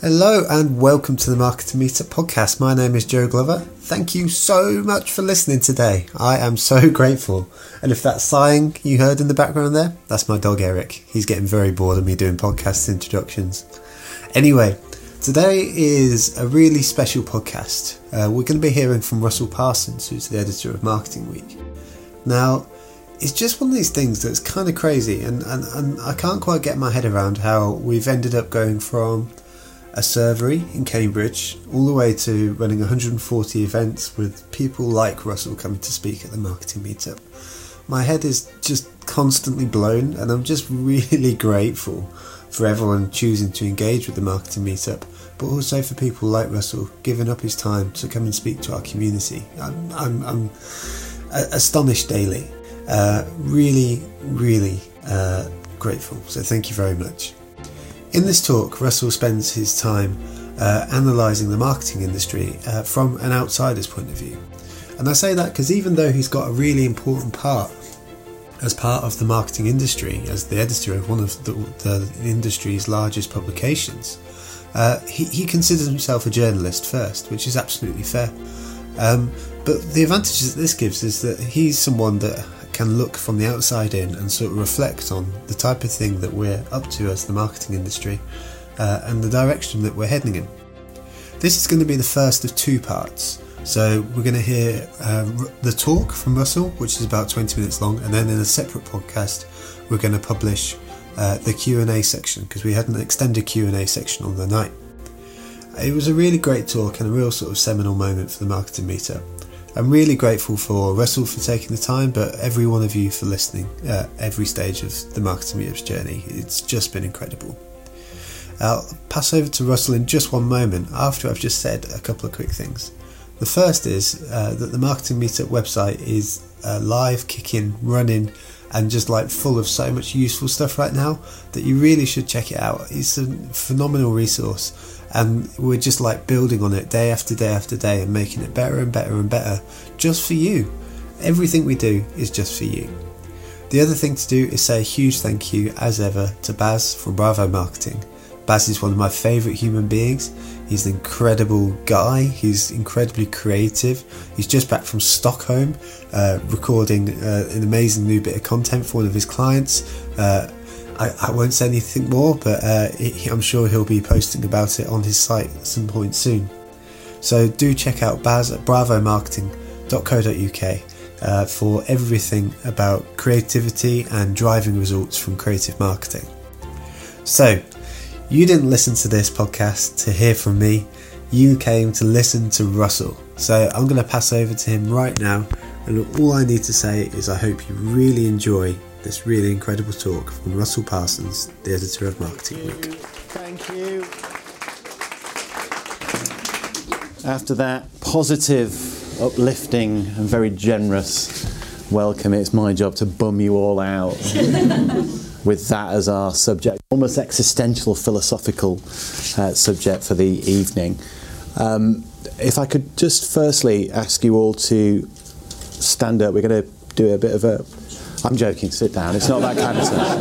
Hello and welcome to the Marketing Meetup podcast. My name is Joe Glover. Thank you so much for listening today. I am so grateful. And if that sighing you heard in the background there, that's my dog Eric. He's getting very bored of me doing podcast introductions. Anyway, today is a really special podcast. Uh, we're going to be hearing from Russell Parsons, who's the editor of Marketing Week. Now, it's just one of these things that's kind of crazy, and, and, and I can't quite get my head around how we've ended up going from a servery in Cambridge, all the way to running 140 events with people like Russell coming to speak at the marketing meetup. My head is just constantly blown, and I'm just really grateful for everyone choosing to engage with the marketing meetup, but also for people like Russell giving up his time to come and speak to our community. I'm, I'm, I'm astonished daily. Uh, really, really uh, grateful. So, thank you very much. In this talk, Russell spends his time uh, analysing the marketing industry uh, from an outsider's point of view. And I say that because even though he's got a really important part as part of the marketing industry, as the editor of one of the, the industry's largest publications, uh, he, he, considers himself a journalist first, which is absolutely fair. Um, but the advantage that this gives is that he's someone that can look from the outside in and sort of reflect on the type of thing that we're up to as the marketing industry uh, and the direction that we're heading in. This is going to be the first of two parts. So we're going to hear uh, the talk from Russell, which is about 20 minutes long, and then in a separate podcast, we're going to publish uh, the Q&A section because we had an extended Q&A section on the night. It was a really great talk and a real sort of seminal moment for the marketing meetup. I'm really grateful for Russell for taking the time, but every one of you for listening at every stage of the Marketing Meetups journey. It's just been incredible. I'll pass over to Russell in just one moment after I've just said a couple of quick things. The first is uh, that the Marketing Meetup website is uh, live, kicking, running, and just like full of so much useful stuff right now that you really should check it out. It's a phenomenal resource and we're just like building on it day after day after day and making it better and better and better just for you. Everything we do is just for you. The other thing to do is say a huge thank you, as ever, to Baz from Bravo Marketing. Baz is one of my favourite human beings. He's an incredible guy. He's incredibly creative. He's just back from Stockholm, uh, recording uh, an amazing new bit of content for one of his clients. Uh, I, I won't say anything more, but uh, it, I'm sure he'll be posting about it on his site at some point soon. So do check out Baz at bravomarketing.co.uk uh, for everything about creativity and driving results from creative marketing. So, you didn't listen to this podcast to hear from me, you came to listen to Russell. So, I'm going to pass over to him right now, and all I need to say is I hope you really enjoy this really incredible talk from Russell Parsons, the editor of Marketing Week. Thank you. After that positive, uplifting, and very generous welcome, it's my job to bum you all out with that as our subject, almost existential, philosophical uh, subject for the evening. Um, if I could just firstly ask you all to stand up, we're going to do a bit of a I'm joking, sit down. It's not that kind of stuff.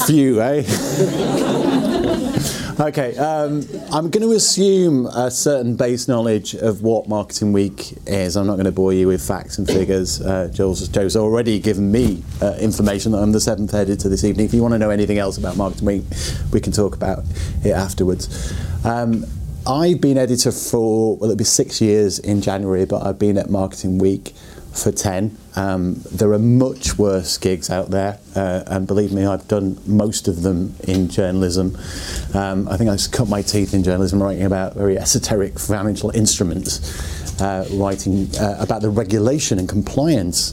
Few, eh? Okay, um, I'm going to assume a certain base knowledge of what Marketing Week is. I'm not going to bore you with facts and figures. Uh, Joe's, Joe's already given me uh, information that I'm the seventh editor this evening. If you want to know anything else about Marketing Week, we can talk about it afterwards. Um, I've been editor for, well, it'll be six years in January, but I've been at Marketing Week for 10. Um, there are much worse gigs out there, uh, and believe me, I've done most of them in journalism. Um, I think I just cut my teeth in journalism writing about very esoteric financial instruments, uh, writing uh, about the regulation and compliance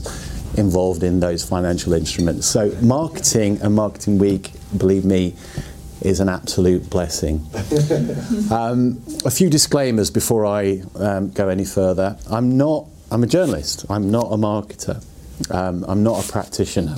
involved in those financial instruments. So, marketing and Marketing Week, believe me, is an absolute blessing. um, a few disclaimers before I um, go any further. I'm not. I'm a journalist. I'm not a marketer. Um, I'm not a practitioner.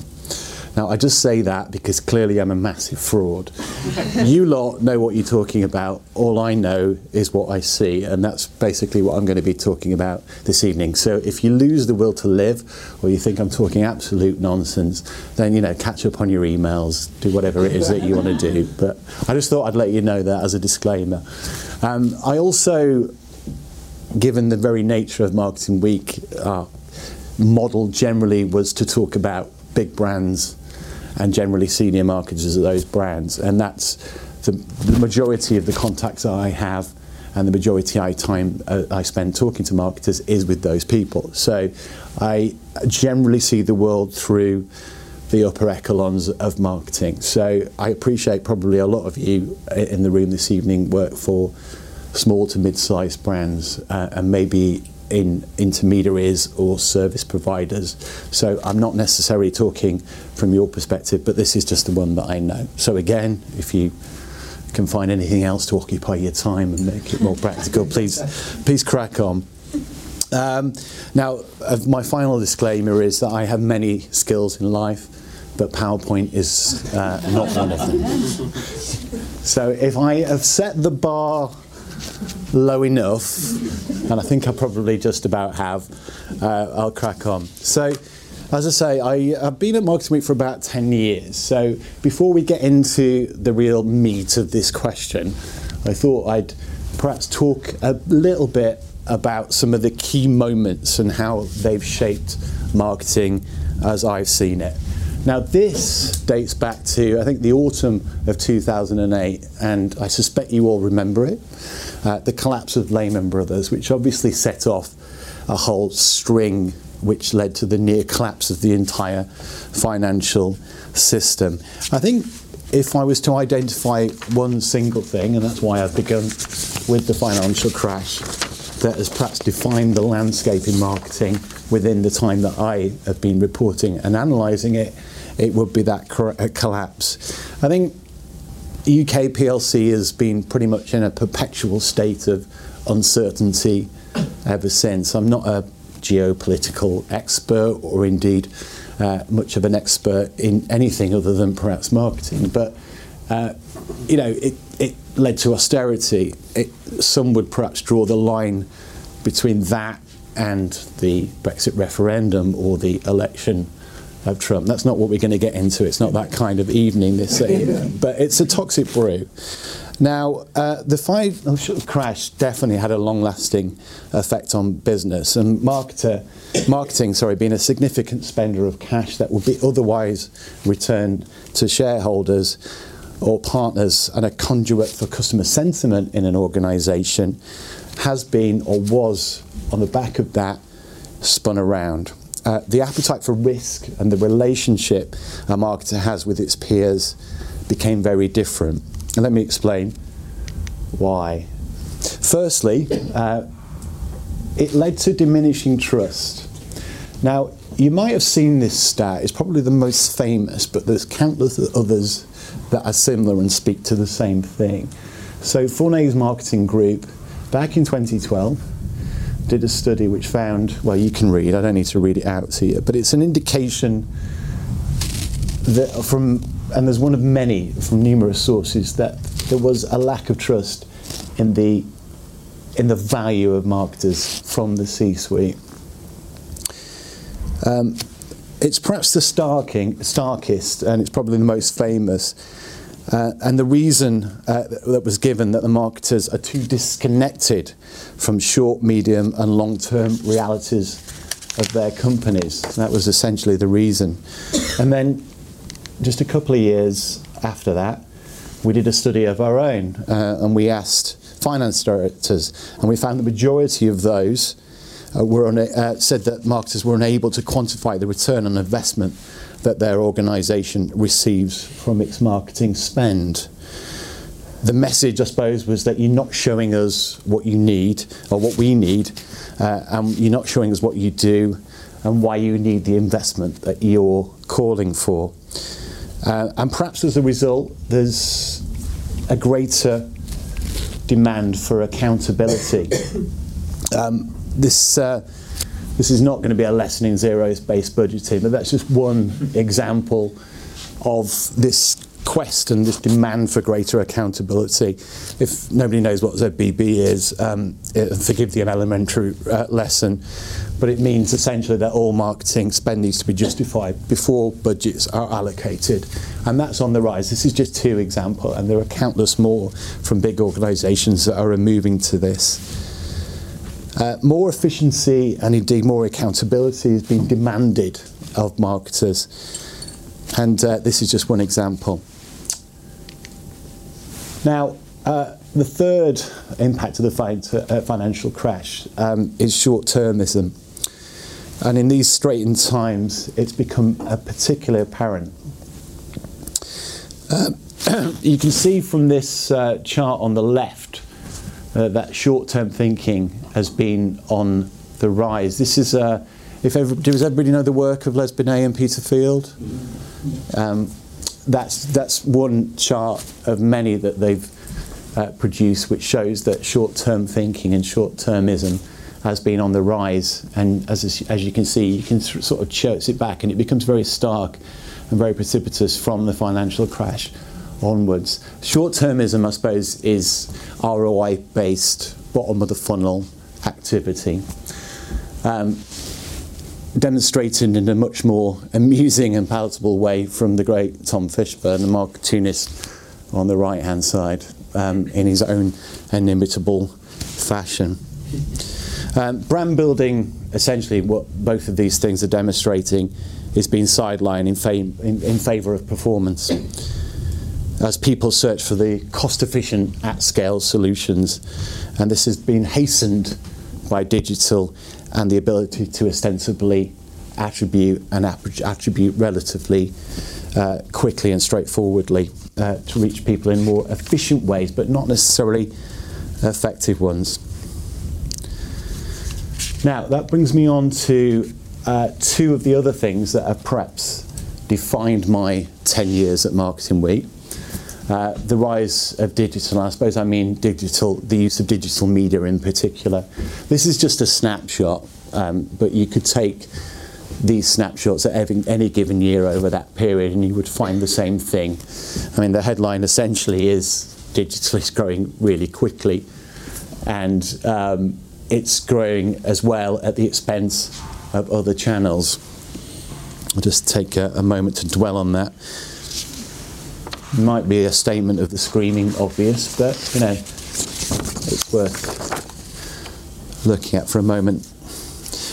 Now, I just say that because clearly I'm a massive fraud. you lot know what you're talking about. All I know is what I see, and that's basically what I'm going to be talking about this evening. So if you lose the will to live, or you think I'm talking absolute nonsense, then, you know, catch up on your emails, do whatever it is that you want to do. But I just thought I'd let you know that as a disclaimer. Um, I also, given the very nature of Marketing Week, our model generally was to talk about big brands and generally senior marketers of those brands. And that's the, the majority of the contacts I have and the majority of time uh, I spend talking to marketers is with those people. So I generally see the world through the upper echelons of marketing. So I appreciate probably a lot of you in the room this evening work for small to mid-sized brands uh, and maybe in intermediaries or service providers. So I'm not necessarily talking from your perspective, but this is just the one that I know. So again, if you can find anything else to occupy your time and make it more practical, please, please crack on. Um, now, uh, my final disclaimer is that I have many skills in life, but PowerPoint is uh, not one of them. So if I have set the bar low enough, and I think I probably just about have, uh, I'll crack on. So, as I say, I, have been at Marketing Week for about 10 years. So, before we get into the real meat of this question, I thought I'd perhaps talk a little bit about some of the key moments and how they've shaped marketing as I've seen it. Now, this dates back to, I think, the autumn of 2008, and I suspect you all remember it uh, the collapse of Lehman Brothers, which obviously set off a whole string which led to the near collapse of the entire financial system. I think if I was to identify one single thing, and that's why I've begun with the financial crash, that has perhaps defined the landscape in marketing within the time that I have been reporting and analysing it, it would be that uh, collapse. I think UK PLC has been pretty much in a perpetual state of uncertainty ever since. I'm not a geopolitical expert or indeed uh, much of an expert in anything other than perhaps marketing, but uh, you know, it, it led to austerity. It, some would perhaps draw the line between that and the Brexit referendum or the election of Trump. That's not what we're going to get into. It's not that kind of evening this evening, but it's a toxic brew. Now, uh, the financial crash definitely had a long-lasting effect on business, and marketer, marketing, sorry, being a significant spender of cash that would be otherwise returned to shareholders or partners and a conduit for customer sentiment in an organisation, has been or was on the back of that spun around uh, the appetite for risk and the relationship a marketer has with its peers became very different. And let me explain why. Firstly, uh, it led to diminishing trust. Now, you might have seen this stat, it's probably the most famous, but there's countless others that are similar and speak to the same thing. So, Fournaise marketing group, back in 2012, did a study which found, well, you can read, I don't need to read it out to you, but it's an indication that from, and there's one of many from numerous sources, that there was a lack of trust in the, in the value of marketers from the C suite. Um, it's perhaps the starking, starkest, and it's probably the most famous uh, and the reason uh, that was given that the marketers are too disconnected from short, medium, and long term realities of their companies. That was essentially the reason. And then, just a couple of years after that, we did a study of our own uh, and we asked finance directors, and we found the majority of those uh, were uh, said that marketers were unable to quantify the return on investment that their organisation receives from its marketing spend. The message, I suppose, was that you're not showing us what you need or what we need, uh, and you're not showing us what you do and why you need the investment that you're calling for. Uh, and perhaps as a result, there's a greater demand for accountability. Um, this uh, this is not going to be a lesson in zero based budgeting, but that's just one example of this quest and this demand for greater accountability. If nobody knows what ZBB is, um, it, forgive the elementary uh, lesson, but it means essentially that all marketing spend needs to be justified before budgets are allocated, and that's on the rise. This is just two examples, and there are countless more from big organisations that are moving to this. Uh, more efficiency and indeed more accountability is being demanded of marketers. And uh, this is just one example. Now, uh, the third impact of the fi- uh, financial crash um, is short termism. And in these straitened times, it's become a particularly apparent. Uh, you can see from this uh, chart on the left uh, that short term thinking has been on the rise. This is, uh, if does everybody know the work of Les Binet and Peter Field? Um, that's, that's one chart of many that they've uh, produced which shows that short term thinking and short termism has been on the rise. And as, as you can see, you can sort of church it back and it becomes very stark and very precipitous from the financial crash onwards. Short termism, I suppose, is ROI based, bottom of the funnel activity. Um, demonstrated in a much more amusing and palatable way from the great Tom Fishburne, the Marketoonist on the right hand side, um, in his own inimitable fashion. Um, brand building, essentially, what both of these things are demonstrating, is being sidelined in, in, in favour of performance. As people search for the cost efficient at scale solutions, and this has been hastened by digital and the ability to ostensibly attribute and attribute relatively uh, quickly and straightforwardly uh, to reach people in more efficient ways, but not necessarily effective ones. Now, that brings me on to uh, two of the other things that have perhaps defined my 10 years at Marketing Week. Uh, the rise of digital, I suppose I mean digital, the use of digital media in particular. This is just a snapshot, um, but you could take these snapshots at every, any given year over that period and you would find the same thing. I mean, the headline essentially is digital is growing really quickly and um, it's growing as well at the expense of other channels. I'll just take a, a moment to dwell on that. Might be a statement of the screaming obvious, but you know, it's worth looking at for a moment.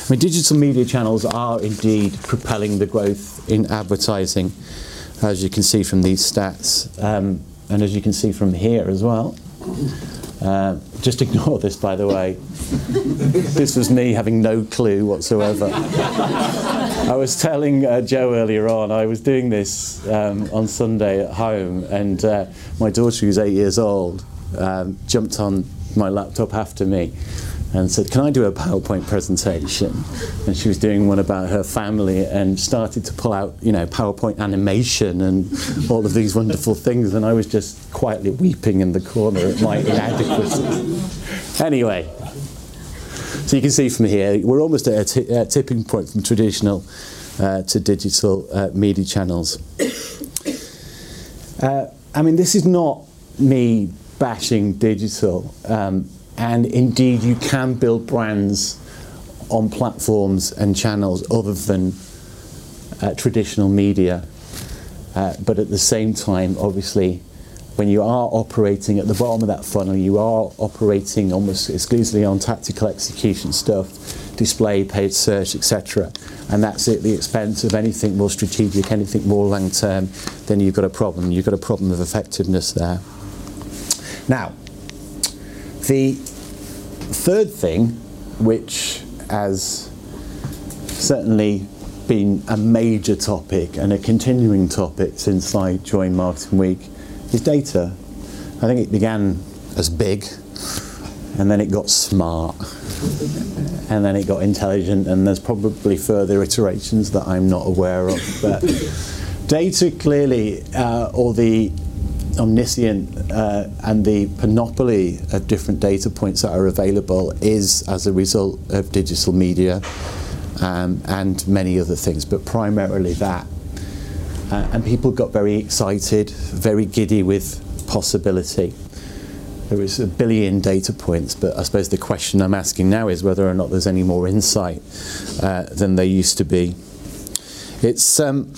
I mean, digital media channels are indeed propelling the growth in advertising, as you can see from these stats, um, and as you can see from here as well. Uh, just ignore this, by the way. this was me having no clue whatsoever. I was telling uh, Joe earlier on, I was doing this um, on Sunday at home, and uh, my daughter, who's eight years old, um, jumped on my laptop after me and said, Can I do a PowerPoint presentation? And she was doing one about her family and started to pull out, you know, PowerPoint animation and all of these wonderful things. And I was just quietly weeping in the corner at my inadequacy. anyway, So you can see from here, we're almost at a, a uh, tipping point from traditional uh, to digital uh, media channels. uh, I mean, this is not me bashing digital. Um, and indeed, you can build brands on platforms and channels other than uh, traditional media. Uh, but at the same time, obviously, when you are operating at the bottom of that funnel, you are operating almost exclusively on tactical execution stuff, display, paid search, etc. And that's at the expense of anything more strategic, anything more long term, then you've got a problem. You've got a problem of effectiveness there. Now, the third thing, which has certainly been a major topic and a continuing topic since I joined Marketing Week, is data. I think it began as big, and then it got smart, and then it got intelligent, and there's probably further iterations that I'm not aware of. But data clearly, uh, or the omniscient uh, and the panoply of different data points that are available is as a result of digital media um, and many other things, but primarily that. Uh, and people got very excited, very giddy with possibility. There was a billion data points, but I suppose the question I'm asking now is whether or not there's any more insight uh, than there used to be. It's, um,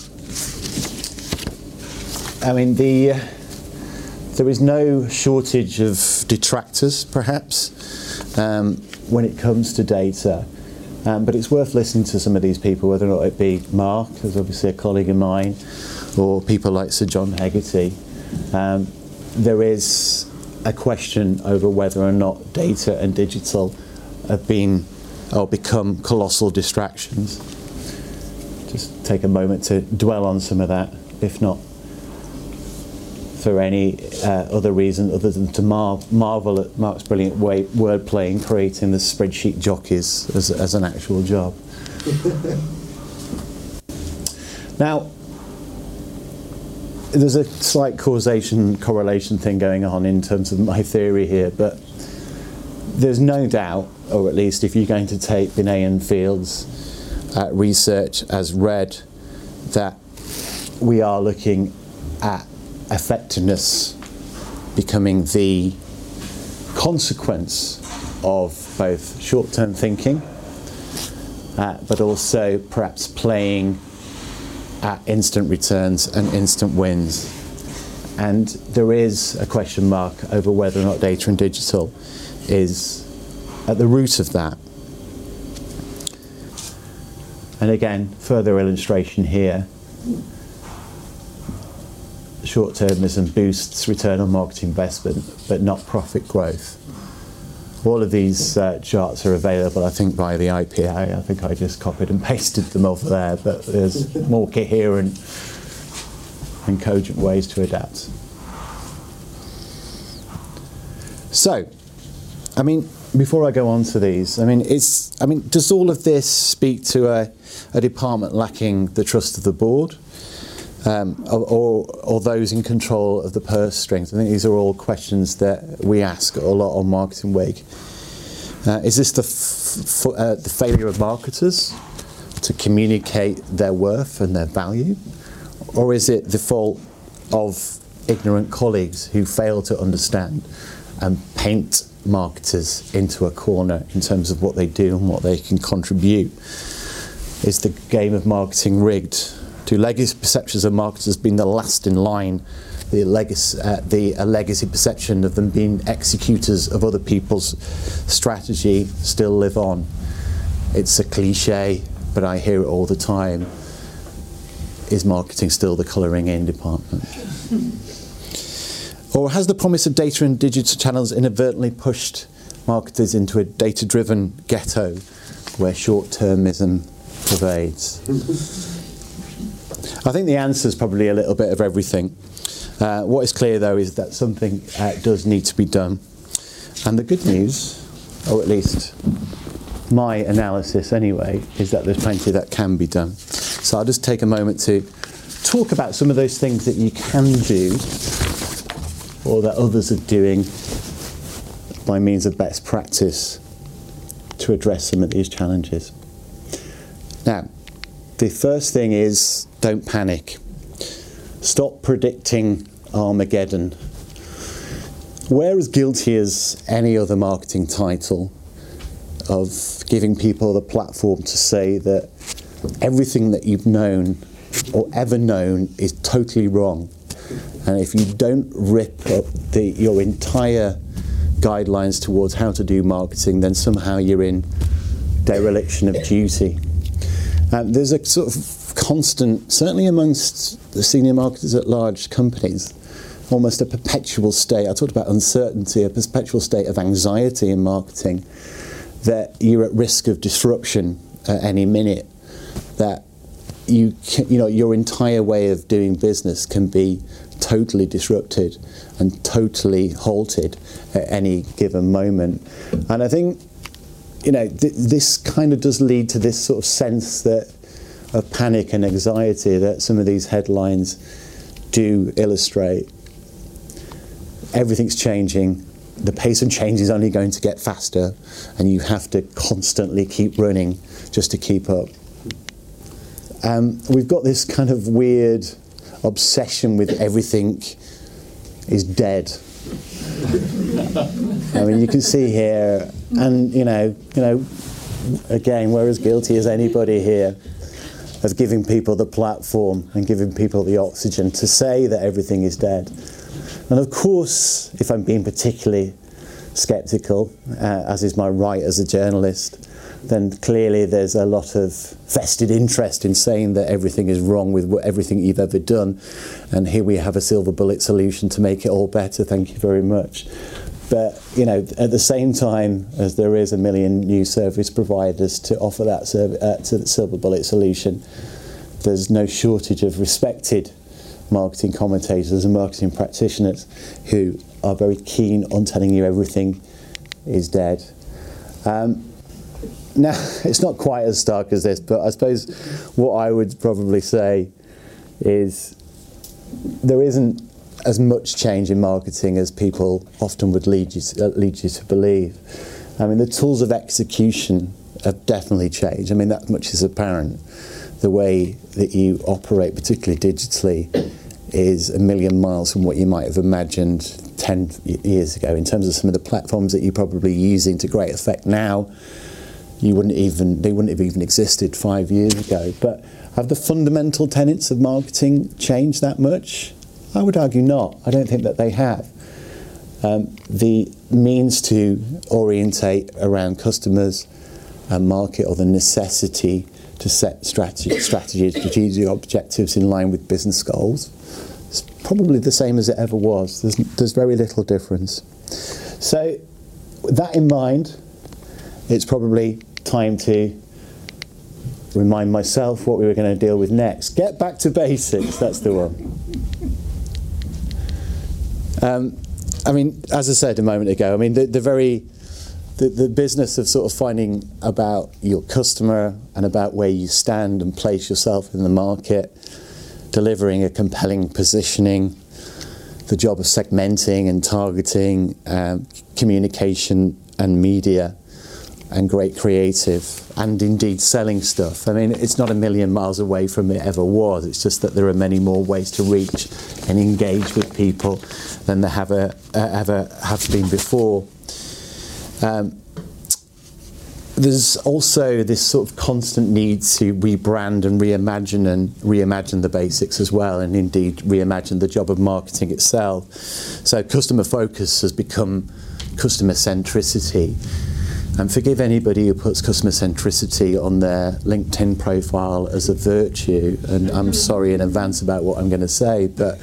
I mean, the. Uh, there is no shortage of detractors, perhaps, um, when it comes to data. Um, but it's worth listening to some of these people, whether or not it be Mark, who's obviously a colleague of mine, or people like Sir John Hegarty. Um, there is a question over whether or not data and digital have been or become colossal distractions. Just take a moment to dwell on some of that, if not for any uh, other reason other than to mar- marvel at Mark's brilliant way, wordplay in creating the spreadsheet jockeys as, as an actual job. now, there's a slight causation correlation thing going on in terms of my theory here, but there's no doubt, or at least if you're going to take Binet and Field's uh, research as read, that we are looking at effectiveness becoming the consequence of both short term thinking, uh, but also perhaps playing at instant returns and instant wins. And there is a question mark over whether or not data and digital is at the root of that. And again, further illustration here short termism boosts return on market investment, but not profit growth. All of these uh, charts are available, I think, by the IPA. I think I just copied and pasted them over there, but there's more coherent and cogent ways to adapt. So, I mean, before I go on to these, I mean, it's, I mean, does all of this speak to a, a department lacking the trust of the board? Um, or, or those in control of the purse strings? I think these are all questions that we ask a lot on Marketing Week. Uh, is this the, f- uh, the failure of marketers to communicate their worth and their value? Or is it the fault of ignorant colleagues who fail to understand and paint marketers into a corner in terms of what they do and what they can contribute? Is the game of marketing rigged? To legacy perceptions of marketers being the last in line, the legacy, uh, the legacy perception of them being executors of other people's strategy still live on. It's a cliche, but I hear it all the time. Is marketing still the colouring in department? or has the promise of data and digital channels inadvertently pushed marketers into a data driven ghetto where short termism pervades? I think the answer is probably a little bit of everything. Uh, what is clear, though, is that something uh, does need to be done. And the good news, or at least my analysis anyway, is that there's plenty that can be done. So I'll just take a moment to talk about some of those things that you can do or that others are doing by means of best practice to address some of these challenges. Now, the first thing is don't panic. Stop predicting Armageddon. We're as guilty as any other marketing title of giving people the platform to say that everything that you've known or ever known is totally wrong. And if you don't rip up the, your entire guidelines towards how to do marketing, then somehow you're in dereliction of duty. Um, there's a sort of constant, certainly amongst the senior marketers at large companies, almost a perpetual state. I talked about uncertainty, a perpetual state of anxiety in marketing, that you're at risk of disruption at any minute, that you, can, you know, your entire way of doing business can be totally disrupted and totally halted at any given moment. And I think you know, th- this kind of does lead to this sort of sense that of panic and anxiety that some of these headlines do illustrate. Everything's changing. The pace of change is only going to get faster, and you have to constantly keep running just to keep up. Um, we've got this kind of weird obsession with everything is dead. I mean, you can see here, and you know, you know, again, we're as guilty as anybody here of giving people the platform and giving people the oxygen to say that everything is dead. And of course, if I'm being particularly sceptical, uh, as is my right as a journalist, then clearly there's a lot of vested interest in saying that everything is wrong with what, everything you've ever done. And here we have a silver bullet solution to make it all better. Thank you very much. But, you know, at the same time as there is a million new service providers to offer that serv uh, to the silver bullet solution, there's no shortage of respected marketing commentators and marketing practitioners who are very keen on telling you everything is dead. Um, now, it's not quite as stark as this, but I suppose what I would probably say is there isn't as much change in marketing as people often would lead you to, uh, lead you to believe. I mean, the tools of execution have definitely changed. I mean, that much is apparent. The way that you operate, particularly digitally, is a million miles from what you might have imagined 10 years ago in terms of some of the platforms that you're probably using to great effect now. You wouldn't even, they wouldn't have even existed five years ago. But have the fundamental tenets of marketing changed that much? I would argue not. I don't think that they have. Um, the means to orientate around customers and market or the necessity to set strategy, strategy, strategic objectives in line with business goals, it's probably the same as it ever was. There's, there's very little difference. So, with that in mind, it's probably time to remind myself what we were going to deal with next. Get back to basics, that's the one. Um, I mean, as I said a moment ago, I mean, the, the very the, the business of sort of finding about your customer and about where you stand and place yourself in the market, delivering a compelling positioning, the job of segmenting and targeting, um, communication and media, and great creative, and indeed selling stuff. I mean, it's not a million miles away from it ever was. It's just that there are many more ways to reach and engage with people than there have uh, ever have been before. Um, there's also this sort of constant need to rebrand and reimagine and reimagine the basics as well, and indeed reimagine the job of marketing itself. So customer focus has become customer centricity and forgive anybody who puts customer centricity on their LinkedIn profile as a virtue. And I'm sorry in advance about what I'm going to say, but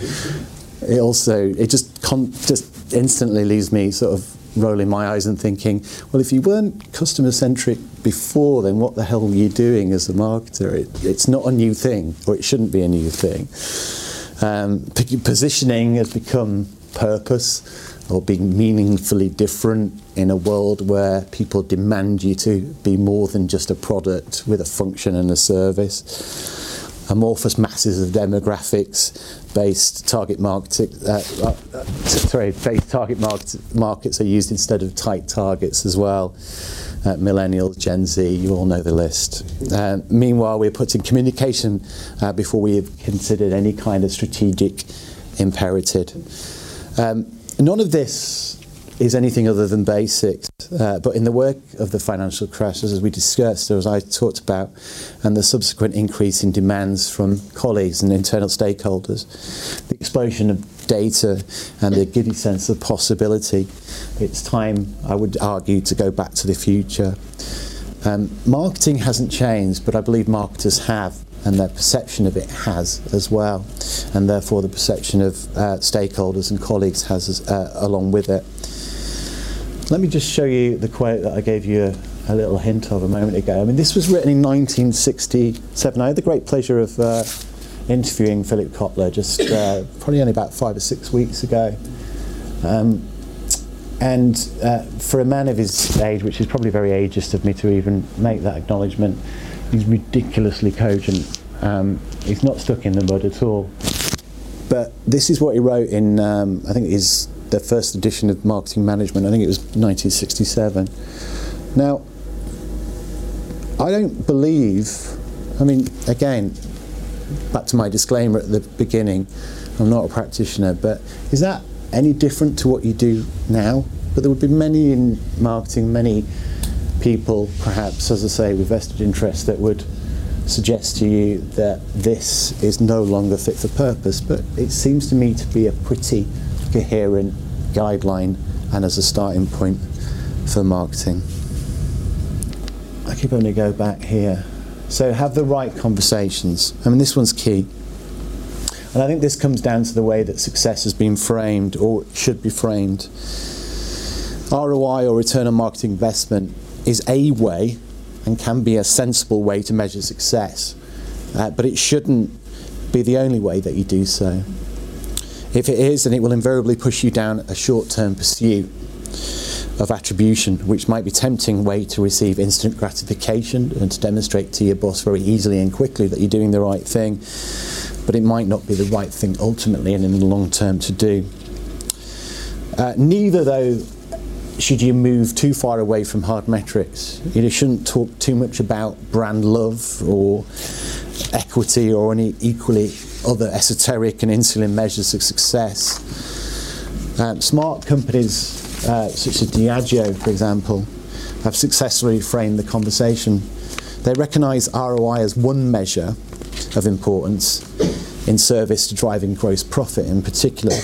it also it just con- just instantly leaves me sort of rolling my eyes and thinking, well, if you weren't customer centric before, then what the hell are you doing as a marketer? It, it's not a new thing, or it shouldn't be a new thing. Um, positioning has become purpose or being meaningfully different in a world where people demand you to be more than just a product with a function and a service. Amorphous masses of demographics based target market, uh, uh, sorry, based target market, markets are used instead of tight targets as well. Uh, millennials, Gen Z, you all know the list. Uh, meanwhile, we're putting communication uh, before we have considered any kind of strategic imperative. Um, None of this is anything other than basics, uh, but in the work of the financial crashes, as we discussed, as I talked about, and the subsequent increase in demands from colleagues and internal stakeholders, the explosion of data and the giddy sense of possibility, it's time, I would argue, to go back to the future. Um, marketing hasn't changed, but I believe marketers have and their perception of it has as well, and therefore the perception of uh, stakeholders and colleagues has uh, along with it. Let me just show you the quote that I gave you a, a, little hint of a moment ago. I mean, this was written in 1967. I had the great pleasure of uh, interviewing Philip Kotler just uh, probably only about five or six weeks ago. Um, and uh, for a man of his age, which is probably very ageist of me to even make that acknowledgement, he's ridiculously cogent. Um, he's not stuck in the mud at all. But this is what he wrote in, um, I think it is the first edition of Marketing Management. I think it was 1967. Now, I don't believe, I mean, again, back to my disclaimer at the beginning, I'm not a practitioner, but is that any different to what you do now? But there would be many in marketing, many people, perhaps, as I say, with vested interests that would suggest to you that this is no longer fit for purpose. But it seems to me to be a pretty coherent guideline and as a starting point for marketing. I keep on to go back here. So have the right conversations. I mean, this one's key. And I think this comes down to the way that success has been framed or should be framed. ROI or return on marketing investment is a way and can be a sensible way to measure success, uh, but it shouldn't be the only way that you do so. If it is, then it will invariably push you down a short term pursuit of attribution, which might be a tempting way to receive instant gratification and to demonstrate to your boss very easily and quickly that you're doing the right thing, but it might not be the right thing ultimately and in the long term to do. Uh, neither, though, should you move too far away from hard metrics. You shouldn't talk too much about brand love or equity or any equally other esoteric and insular measures of success. Um, smart companies uh, such as Diageo, for example, have successfully framed the conversation. They recognise ROI as one measure of importance in service to driving gross profit in particular,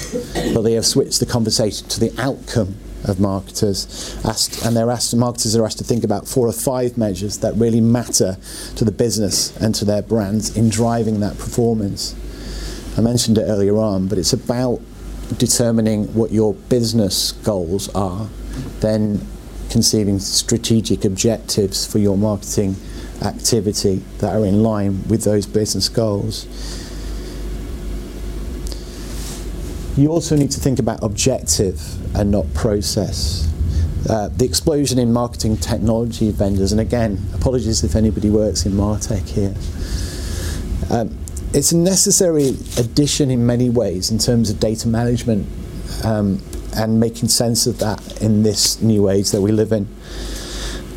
but they have switched the conversation to the outcome of marketers, asked, and they're asked, marketers are asked to think about four or five measures that really matter to the business and to their brands in driving that performance. I mentioned it earlier on, but it's about determining what your business goals are, then conceiving strategic objectives for your marketing activity that are in line with those business goals. You also need to think about objective and not process. Uh, the explosion in marketing technology vendors, and again, apologies if anybody works in Martech here. Um, it's a necessary addition in many ways in terms of data management um, and making sense of that in this new age that we live in.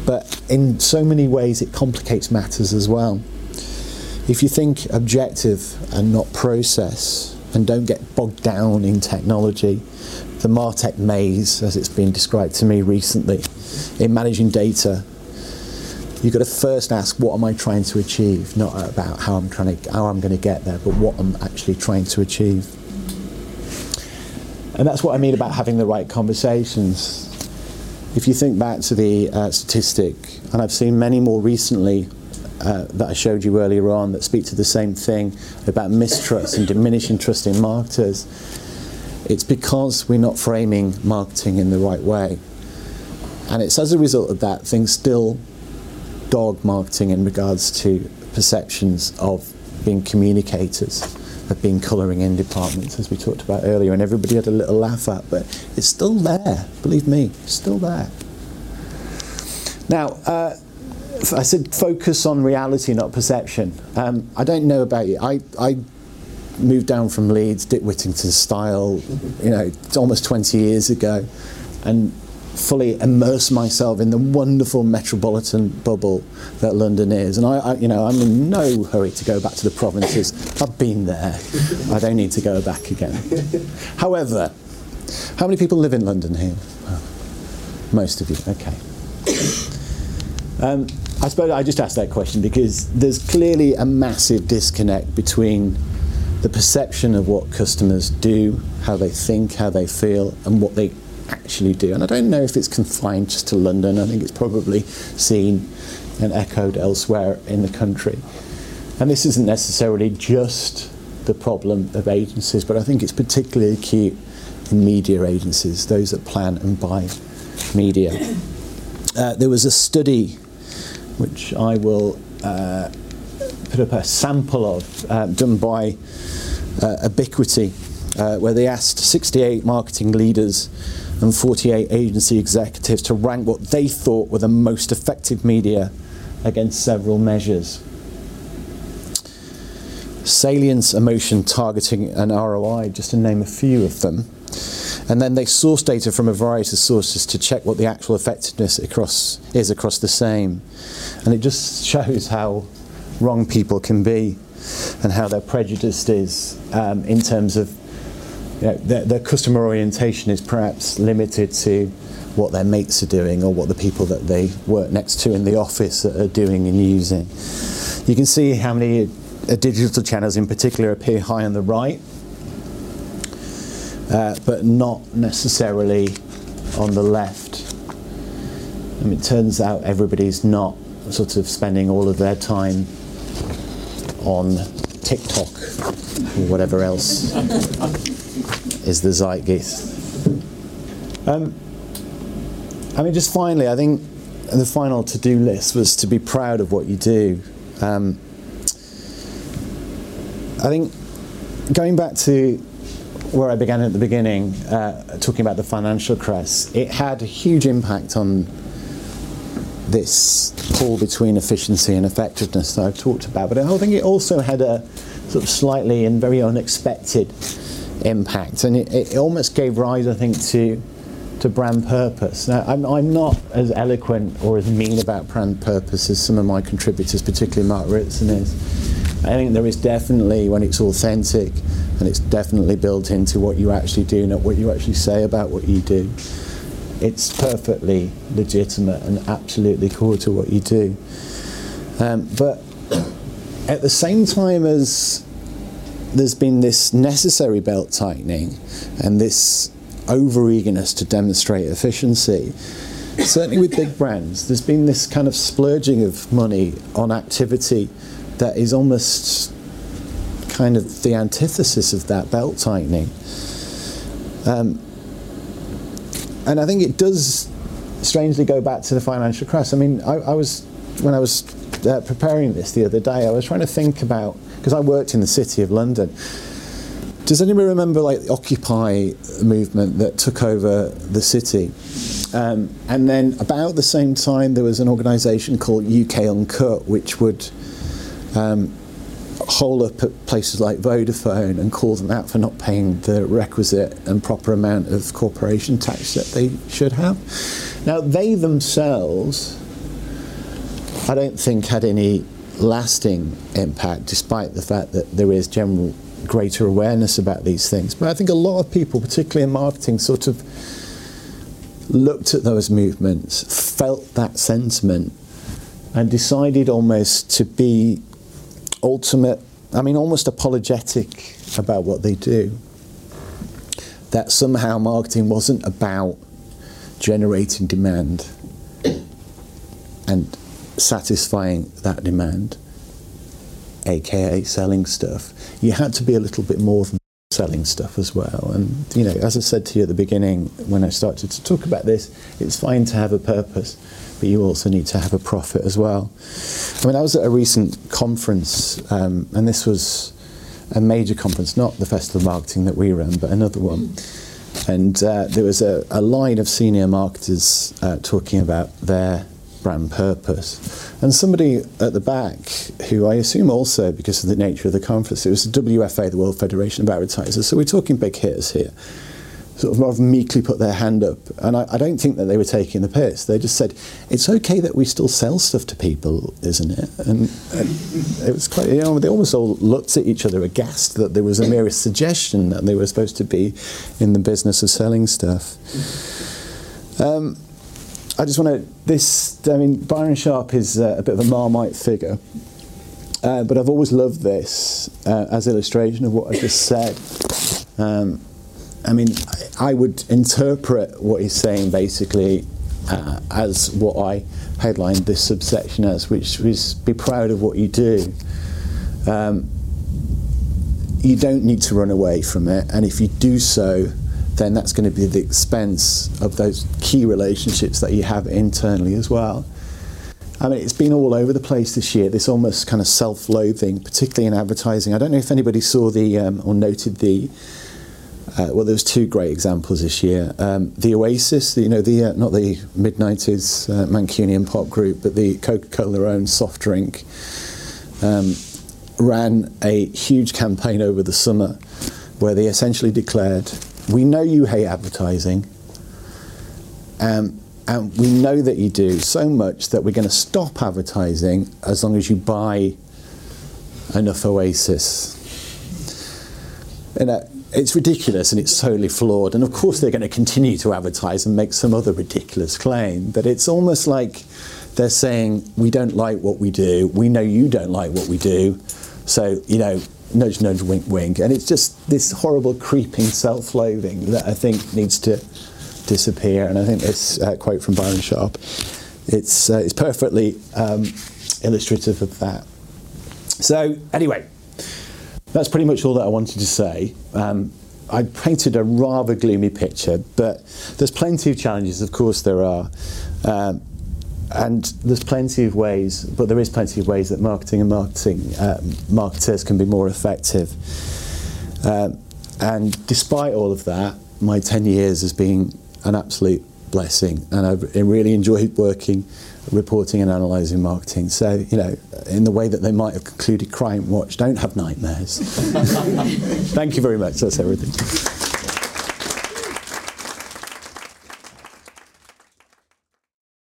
But in so many ways, it complicates matters as well. If you think objective and not process, and don't get bogged down in technology, the Martech maze, as it's been described to me recently, in managing data you've got to first ask what am I trying to achieve, not about how I'm trying to how I'm going to get there, but what I'm actually trying to achieve. And that's what I mean about having the right conversations. If you think back to the uh, statistic, and I've seen many more recently uh, that I showed you earlier on that speak to the same thing about mistrust and diminishing trust in marketers, it's because we're not framing marketing in the right way. And it's as a result of that, things still dog marketing in regards to perceptions of being communicators, of being colouring in departments, as we talked about earlier, and everybody had a little laugh at, but it's still there, believe me, it's still there. Now, uh, I said focus on reality, not perception. Um, I don't know about you. I, I moved down from Leeds, Dick Whittington style, you know, almost 20 years ago, and fully immerse myself in the wonderful metropolitan bubble that London is. And I, I, you know, I'm in no hurry to go back to the provinces. I've been there. I don't need to go back again. However, how many people live in London here? Most of you. Okay. Um, I suppose I just asked that question because there's clearly a massive disconnect between the perception of what customers do, how they think, how they feel, and what they actually do. And I don't know if it's confined just to London, I think it's probably seen and echoed elsewhere in the country. And this isn't necessarily just the problem of agencies, but I think it's particularly acute in media agencies, those that plan and buy media. Uh, there was a study which I will uh, put up a sample of, uh, done by uh, Ebiquity, uh, where they asked 68 marketing leaders and 48 agency executives to rank what they thought were the most effective media against several measures. Salience, emotion, targeting, and ROI, just to name a few of them. And then they source data from a variety of sources to check what the actual effectiveness across, is across the same. And it just shows how wrong people can be. and how their prejudice is um, in terms of you know, their, their customer orientation is perhaps limited to what their mates are doing or what the people that they work next to in the office are doing and using. You can see how many uh, digital channels in particular appear high on the right, uh, but not necessarily on the left. I mean, it turns out everybody's not sort of spending all of their time on TikTok or whatever else is the zeitgeist. Um, I mean, just finally, I think the final to do list was to be proud of what you do. Um, I think going back to where I began at the beginning, uh, talking about the financial crisis, it had a huge impact on this pull between efficiency and effectiveness that I've talked about. But I think it also had a sort of slightly and very unexpected impact, and it, it almost gave rise, I think, to to brand purpose. Now, I'm, I'm not as eloquent or as mean about brand purpose as some of my contributors, particularly Mark Ritson, is. I think there is definitely, when it's authentic, and it's definitely built into what you actually do, not what you actually say about what you do. It's perfectly legitimate and absolutely core to what you do. Um, but at the same time as there's been this necessary belt tightening and this over eagerness to demonstrate efficiency. Certainly with big brands, there's been this kind of splurging of money on activity that is almost kind of the antithesis of that belt tightening. Um, and I think it does strangely go back to the financial crisis. I mean, I, I was when I was uh, preparing this the other day, I was trying to think about because I worked in the city of London does anybody remember like the Occupy movement that took over the city? Um, and then about the same time, there was an organisation called UK Uncut, which would um, hole up at places like Vodafone and call them out for not paying the requisite and proper amount of corporation tax that they should have. Now, they themselves, I don't think, had any lasting impact, despite the fact that there is general greater awareness about these things. But I think a lot of people, particularly in marketing, sort of looked at those movements, felt that sentiment, and decided almost to be ultimate, I mean, almost apologetic about what they do. That somehow marketing wasn't about generating demand and satisfying that demand, aka selling stuff you had to be a little bit more than selling stuff as well. And, you know, as I said to you at the beginning when I started to talk about this, it's fine to have a purpose, but you also need to have a profit as well. I mean, I was at a recent conference, um, and this was a major conference, not the Festival of Marketing that we run, but another one. And uh, there was a, a, line of senior marketers uh, talking about their brand purpose. And somebody at the back, who I assume also, because of the nature of the conference, it was the WFA, the World Federation of Advertisers, so we're talking big hitters here, sort of rather meekly put their hand up. And I, I don't think that they were taking the piss. They just said, it's okay that we still sell stuff to people, isn't it? And, and it was quite, you know, they almost all looked at each other aghast that there was a merest suggestion that they were supposed to be in the business of selling stuff. Um, I just want to, this, I mean, Byron Sharp is uh, a bit of a Marmite figure, uh, but I've always loved this uh, as illustration of what I just said. Um, I mean, I, would interpret what he's saying basically uh, as what I headlined this subsection as, which is be proud of what you do. Um, you don't need to run away from it, and if you do so, then that's going to be the expense of those key relationships that you have internally as well. I mean, it's been all over the place this year, this almost kind of self loathing, particularly in advertising. I don't know if anybody saw the um, or noted the. Uh, well, there was two great examples this year. Um, the Oasis, the, you know, the uh, not the mid '90s uh, Mancunian pop group, but the Coca-Cola owned soft drink, um, ran a huge campaign over the summer, where they essentially declared we know you hate advertising, um, and we know that you do so much that we're going to stop advertising as long as you buy enough oasis. Know, it's ridiculous and it's totally flawed. And of course, they're going to continue to advertise and make some other ridiculous claim. But it's almost like they're saying, We don't like what we do. We know you don't like what we do. So, you know, nudge, nudge, wink, wink. And it's just this horrible, creeping self loathing that I think needs to disappear. And I think this uh, quote from Byron Sharp it's, uh, it's perfectly um, illustrative of that. So, anyway, that's pretty much all that I wanted to say. Um, I painted a rather gloomy picture, but there's plenty of challenges, of course there are. Um, and there's plenty of ways, but there is plenty of ways that marketing and marketing uh, marketers can be more effective. Um, and despite all of that, my 10 years has been an absolute blessing, and I've really enjoyed working reporting and analysing marketing. So, you know, in the way that they might have concluded Crime Watch, don't have nightmares. Thank you very much. That's everything.